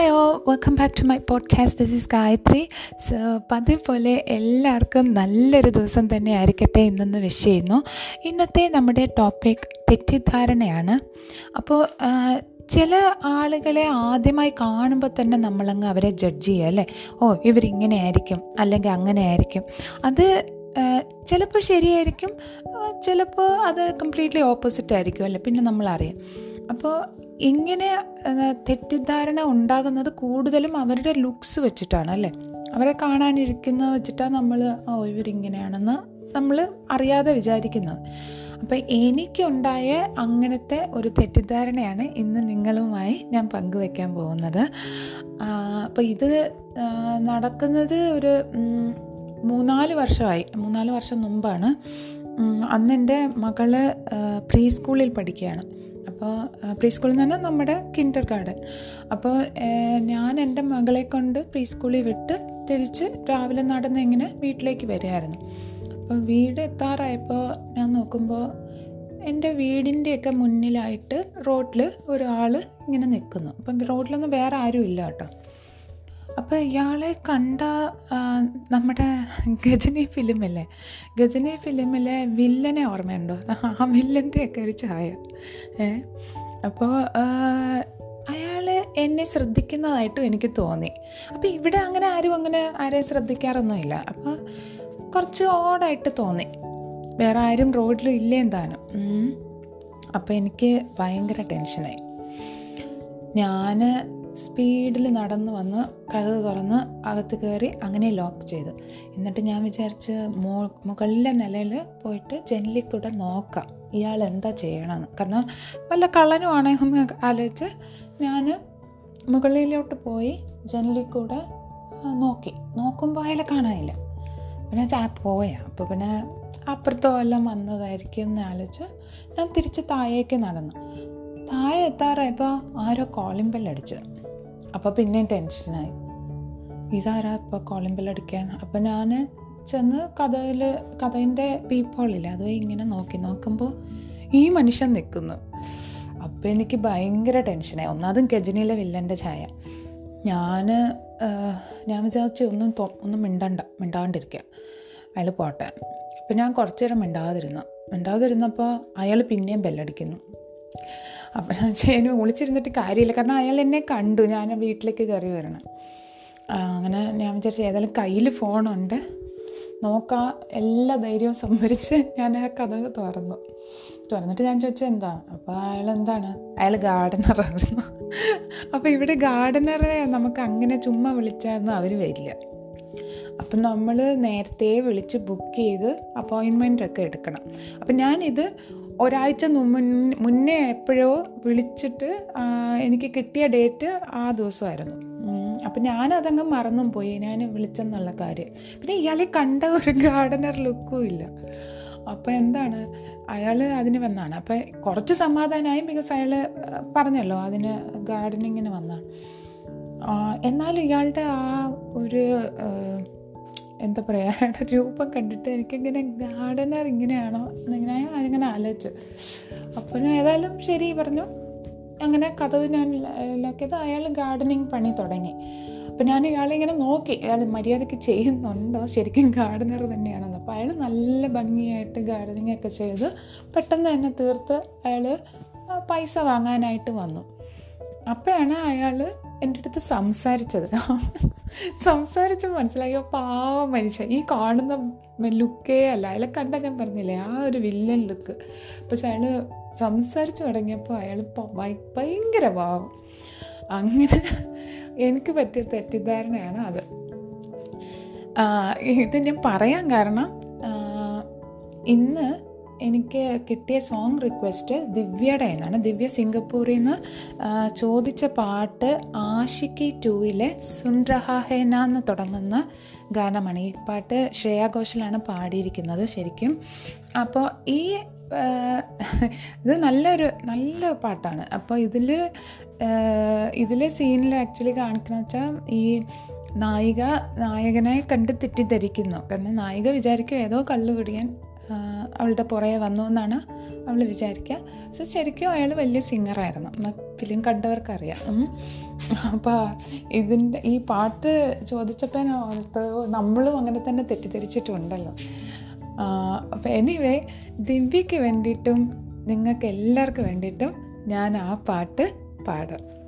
Hi oh welcome back to my podcast this is Gayathri. So പതിവ് പോലെ എല്ലാവർക്കും നല്ലൊരു ദിവസം തന്നെ ആയിരിക്കട്ടെ ഇന്നെന്ന് വിഷ് ചെയ്യുന്നു. ഇന്നത്തെ നമ്മുടെ ടോപ്പിക് തെറ്റിദ്ധാരണയാണ്. അപ്പോൾ ചില ആളുകളെ ആദ്യമായി കാണുമ്പോൾ തന്നെ നമ്മളങ്ങ് അവരെ ജഡ്ജ് ചെയ്യുക അല്ലേ? ഓ ഇവരിങ്ങനെ ആയിരിക്കും അല്ലെങ്കിൽ അങ്ങനെ ആയിരിക്കും. അത് ചിലപ്പോൾ ശരിയായിരിക്കും ചിലപ്പോൾ അത് കംപ്ലീറ്റ്ലി ഓപ്പോസിറ്റ് ആയിരിക്കും അല്ലേ? പിന്നെ നമ്മളറിയാം. അപ്പോൾ ഇങ്ങനെ തെറ്റിദ്ധാരണ ഉണ്ടാകുന്നത് കൂടുതലും അവരുടെ ലുക്സ് വെച്ചിട്ടാണ് അല്ലേ? അവരെ കാണാനിരിക്കുന്ന വെച്ചിട്ടാണ് നമ്മൾ ഓ ഇവരിങ്ങനെയാണെന്ന് നമ്മൾ അറിയാതെ വിചാരിക്കുന്നത്. അപ്പോൾ എനിക്കുണ്ടായ അങ്ങനത്തെ ഒരു തെറ്റിദ്ധാരണയാണ് ഇന്ന് നിങ്ങളുമായി ഞാൻ പങ്കുവെക്കാൻ പോകുന്നത്. അപ്പോൾ ഇത് നടക്കുന്നത് ഒരു മൂന്നാൽ വർഷമായി. മൂന്നാൽ വർഷം മുമ്പാണ്. അന്ന് എന്റെ മകൾ പ്രീ സ്കൂളിൽ പഠിക്കുകയാണ്. അപ്പോൾ പ്രീ സ്കൂളിൽ നിന്ന് പറഞ്ഞാൽ നമ്മുടെ കിൻഡർ ഗാർഡൻ അപ്പോൾ ഞാൻ എന്റെ മകളെ കൊണ്ട് പ്രീ സ്കൂളിൽ വിട്ട് തിരിച്ച് രാവിലെ നടന്ന് ഇങ്ങനെ വീട്ടിലേക്ക് വരികയായിരുന്നു. അപ്പോൾ വീട് എത്താറായപ്പോൾ ഞാൻ നോക്കുമ്പോൾ എന്റെ വീടിന്റെയൊക്കെ മുന്നിലായിട്ട് റോഡിൽ ഒരാൾ ഇങ്ങനെ നിൽക്കുന്നു. അപ്പം റോഡിലൊന്നും വേറെ ആരും ഇല്ല കേട്ടോ. അപ്പോൾ ഇയാളെ കണ്ട നമ്മുടെ ഗജനി ഫിലിമല്ലേ ഗജനി ഫിലിമിലെ വില്ലനെ ഓർമ്മയുണ്ടോ? ആ വില്ലന്റെയൊക്കെ ഒരു ചായ. ഏ? അപ്പോൾ അയാൾ എന്നെ ശ്രദ്ധിക്കുന്നതായിട്ടും എനിക്ക് തോന്നി. അപ്പോൾ ഇവിടെ അങ്ങനെ ആരും അങ്ങനെ ആരെയും ശ്രദ്ധിക്കാറൊന്നുമില്ല. അപ്പോൾ കുറച്ച് ഓടായിട്ട് തോന്നി. വേറെ ആരും റോഡിലും ഇല്ലേ എന്താനും അപ്പോൾ എനിക്ക് ഭയങ്കര ടെൻഷനായി. ഞാൻ സ്പീഡിൽ നടന്ന് വന്ന് കഥ തുറന്ന് അകത്ത് കയറി അങ്ങനെ ലോക്ക് ചെയ്തു. എന്നിട്ട് ഞാൻ വിചാരിച്ച് മോ മുകളിലെ നിലയിൽ പോയിട്ട് ജനലിക്കൂടെ നോക്കാം. ഇയാൾ എന്താ ചെയ്യണമെന്ന് കാരണം വല്ല കള്ളനുമാണെങ്കിൽ എന്ന് ആലോചിച്ച് ഞാൻ മുകളിലോട്ട് പോയി ജനലിക്കൂടെ നോക്കി. നോക്കുമ്പോൾ അയാളെ കാണാനില്ല. പിന്നെ ചാ പോയാ. അപ്പോൾ പിന്നെ അപ്പുറത്തോ എല്ലാം വന്നതായിരിക്കും എന്ന് ആലോചിച്ച് ഞാൻ തിരിച്ച് താഴേക്ക് നടന്നു. താഴെ എത്താറായപ്പോൾ ആരോ കോളിംഗ് ബെല്ലടിച്ചു അപ്പോൾ പിന്നെയും ടെൻഷനായി ഇതാരാ ഇപ്പോൾ കോളിമ്പലടിക്കാൻ അപ്പോൾ ഞാൻ ചെന്ന് കഥയിൽ കഥയിന്റെ പീപ്പോളില്ല അത് ഇങ്ങനെ നോക്കി നോക്കുമ്പോൾ ഈ മനുഷ്യൻ നിൽക്കുന്നു അപ്പോൾ എനിക്ക് ഭയങ്കര ടെൻഷനായി ഒന്നാമതും ഗജനിയിലെ വില്ലന്റെ ഛായ. ഞാൻ ഞാൻ വിചാരിച്ചു ഒന്നും ഒന്നും മിണ്ടണ്ട മിണ്ടാണ്ടിരിക്കുക അയാൾ പോട്ടെ. അപ്പം ഞാൻ കുറച്ചു നേരം മിണ്ടാതിരുന്നു. മിണ്ടാതിരുന്നപ്പോൾ അയാൾ പിന്നെയും ബെല്ലടിക്കുന്നു അപ്പം ഞാൻ എന്നെ വിളിച്ചിരുന്നിട്ട് കാര്യമില്ല. കാരണം അയാൾ എന്നെ കണ്ടു. ഞാൻ വീട്ടിലേക്ക് കയറി വരണം. അങ്ങനെ ഞാൻ വിചാരിച്ചു ഏതായാലും കയ്യിൽ ഫോണുണ്ട് നോക്കാം എല്ലാ ധൈര്യവും സംഭരിച്ച് ഞാൻ ആ കഥ തുറന്നു. തുറന്നിട്ട് ഞാൻ ചോദിച്ചത് എന്താ? അപ്പോൾ അയാൾ എന്താണ്? അയാൾ ഗാർഡനറായിരുന്നു അപ്പോൾ ഇവിടെ ഗാർഡനറെ നമുക്ക് അങ്ങനെ ചുമ്മാ വിളിച്ചാൽ അവർ വരില്ല അപ്പം നമ്മൾ നേരത്തെ വിളിച്ച് ബുക്ക് ചെയ്ത് അപ്പോയിൻമെന്റ് ഒക്കെ എടുക്കണം. അപ്പം ഞാനിത് ഒരാഴ്ച മുന്നേ എപ്പോഴോ വിളിച്ചിട്ട് എനിക്ക് കിട്ടിയ ഡേറ്റ് ആ ദിവസമായിരുന്നു. അപ്പം ഞാനതങ്ങ് മറന്നും പോയി ഞാൻ വിളിച്ചെന്നുള്ള കാര്യം. പിന്നെ ഇയാളെ കണ്ട ഒരു ഗാർഡനർ ലുക്കും ഇല്ല. അപ്പോൾ എന്താണ്? അയാൾ അതിന് വന്നാണ്. അപ്പം കുറച്ച് സമാധാനമായി ബിക്കോസ് അയാൾ പറഞ്ഞല്ലോ അതിന് ഗാർഡനിങ്ങിന് വന്നാണ്. എന്നാലും ഇയാളുടെ ആ ഒരു എന്താ പറയുക അയാളുടെ രൂപം കണ്ടിട്ട് എനിക്കിങ്ങനെ ഗാർഡനർ ഇങ്ങനെയാണോ എന്നിങ്ങനെ ഞാനിങ്ങനെ ആലോചിച്ചു. അപ്പം ഏതായാലും ശരി പറഞ്ഞു. അങ്ങനെ കഥ ഞാൻ ലോക്കിയത് അയാൾ ഗാർഡനിങ് പണി തുടങ്ങി. അപ്പം ഞാൻ ഇയാളെ ഇങ്ങനെ നോക്കി. അയാൾ മര്യാദയ്ക്ക് ചെയ്യുന്നുണ്ടോ? ശരിക്കും ഗാർഡനർ തന്നെയാണെന്ന്. അപ്പോൾ അയാൾ നല്ല ഭംഗിയായിട്ട് ഗാർഡനിങ് ഒക്കെ ചെയ്ത് പെട്ടെന്ന് തന്നെ തീർത്ത് അയാൾ പൈസ വാങ്ങാനായിട്ട് വന്നു. അപ്പോഴാണ് അയാൾ എന്റെ അടുത്ത് സംസാരിച്ചത്. സംസാരിച്ച് മനസ്സിലായോ പാവ മനുഷ്യ. ഈ കാണുന്ന ലുക്കേ അല്ല. അയാളെ കണ്ട ഞാൻ പറഞ്ഞില്ലേ ആ ഒരു വില്ലൻ ലുക്ക്. പക്ഷെ അയാൾ സംസാരിച്ച് തുടങ്ങിയപ്പോൾ അയാൾ ഭയങ്കര പാവം. അങ്ങനെ എനിക്ക് പറ്റിയ തെറ്റിദ്ധാരണയാണ് അത്. ഇത് ഞാൻ പറയാൻ കാരണം ഇന്ന് എനിക്ക് കിട്ടിയ സോങ് റിക്വസ്റ്റ് ദിവ്യയുടെ എന്നാണ്. ദിവ്യ സിംഗപ്പൂരിൽ നിന്ന് ചോദിച്ച പാട്ട് ആഷിക്കി ടൂയിലെ സുൻറഹാഹേന എന്ന് തുടങ്ങുന്ന ഗാനമാണ്. ഈ പാട്ട് ശ്രേയ ഘോഷലാണ് പാടിയിരിക്കുന്നത് ശരിക്കും. അപ്പോൾ ഈ ഇത് നല്ലൊരു നല്ല പാട്ടാണ്. അപ്പോൾ ഇതിൽ ഇതിലെ സീനിൽ ആക്ച്വലി കാണിക്കുന്ന വെച്ചാൽ ഈ നായിക നായകനെ കണ്ട് തെറ്റിദ്ധരിക്കുന്നു. കാരണം നായിക വിചാരിക്കും ഏതോ കള്ളു കുടിയാൻ അവളുടെ പുറകെ വന്നു എന്നാണ് അവൾ വിചാരിക്കുക. സോ ശരിക്കും അയാൾ വലിയ സിംഗറായിരുന്നു ഫിലിം കണ്ടവർക്കറിയാം. അപ്പോൾ ഇതിന്റെ ഈ പാട്ട് ചോദിച്ചപ്പോൾ നമ്മളും അങ്ങനെ തന്നെ തെറ്റിദ്ധരിച്ചിട്ടുണ്ടല്ലോ. അപ്പോൾ എനിവേ ദിവ്യയ്ക്ക് വേണ്ടിയിട്ടും നിങ്ങൾക്ക് എല്ലാവർക്കും വേണ്ടിയിട്ടും ഞാൻ ആ പാട്ട് പാടാം.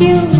you.